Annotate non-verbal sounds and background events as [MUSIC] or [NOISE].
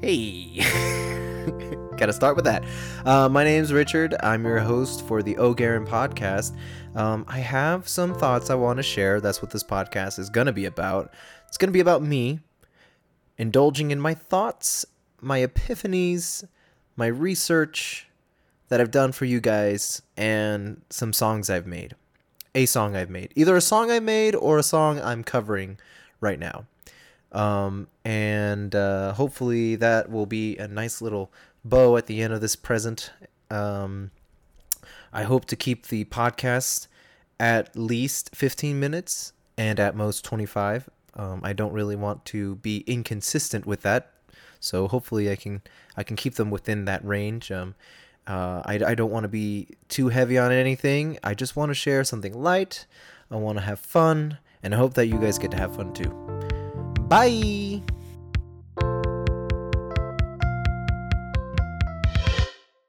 Hey, [LAUGHS] gotta start with that. Uh, my name's Richard. I'm your host for the O'Garin podcast. Um, I have some thoughts I want to share. That's what this podcast is gonna be about. It's gonna be about me indulging in my thoughts, my epiphanies, my research that I've done for you guys, and some songs I've made. A song I've made. Either a song I made or a song I'm covering right now. Um, and uh, hopefully that will be a nice little bow at the end of this present. Um, I hope to keep the podcast at least 15 minutes and at most 25. Um, I don't really want to be inconsistent with that, so hopefully I can I can keep them within that range. Um, uh, I, I don't want to be too heavy on anything. I just want to share something light. I want to have fun, and I hope that you guys get to have fun too. Bye.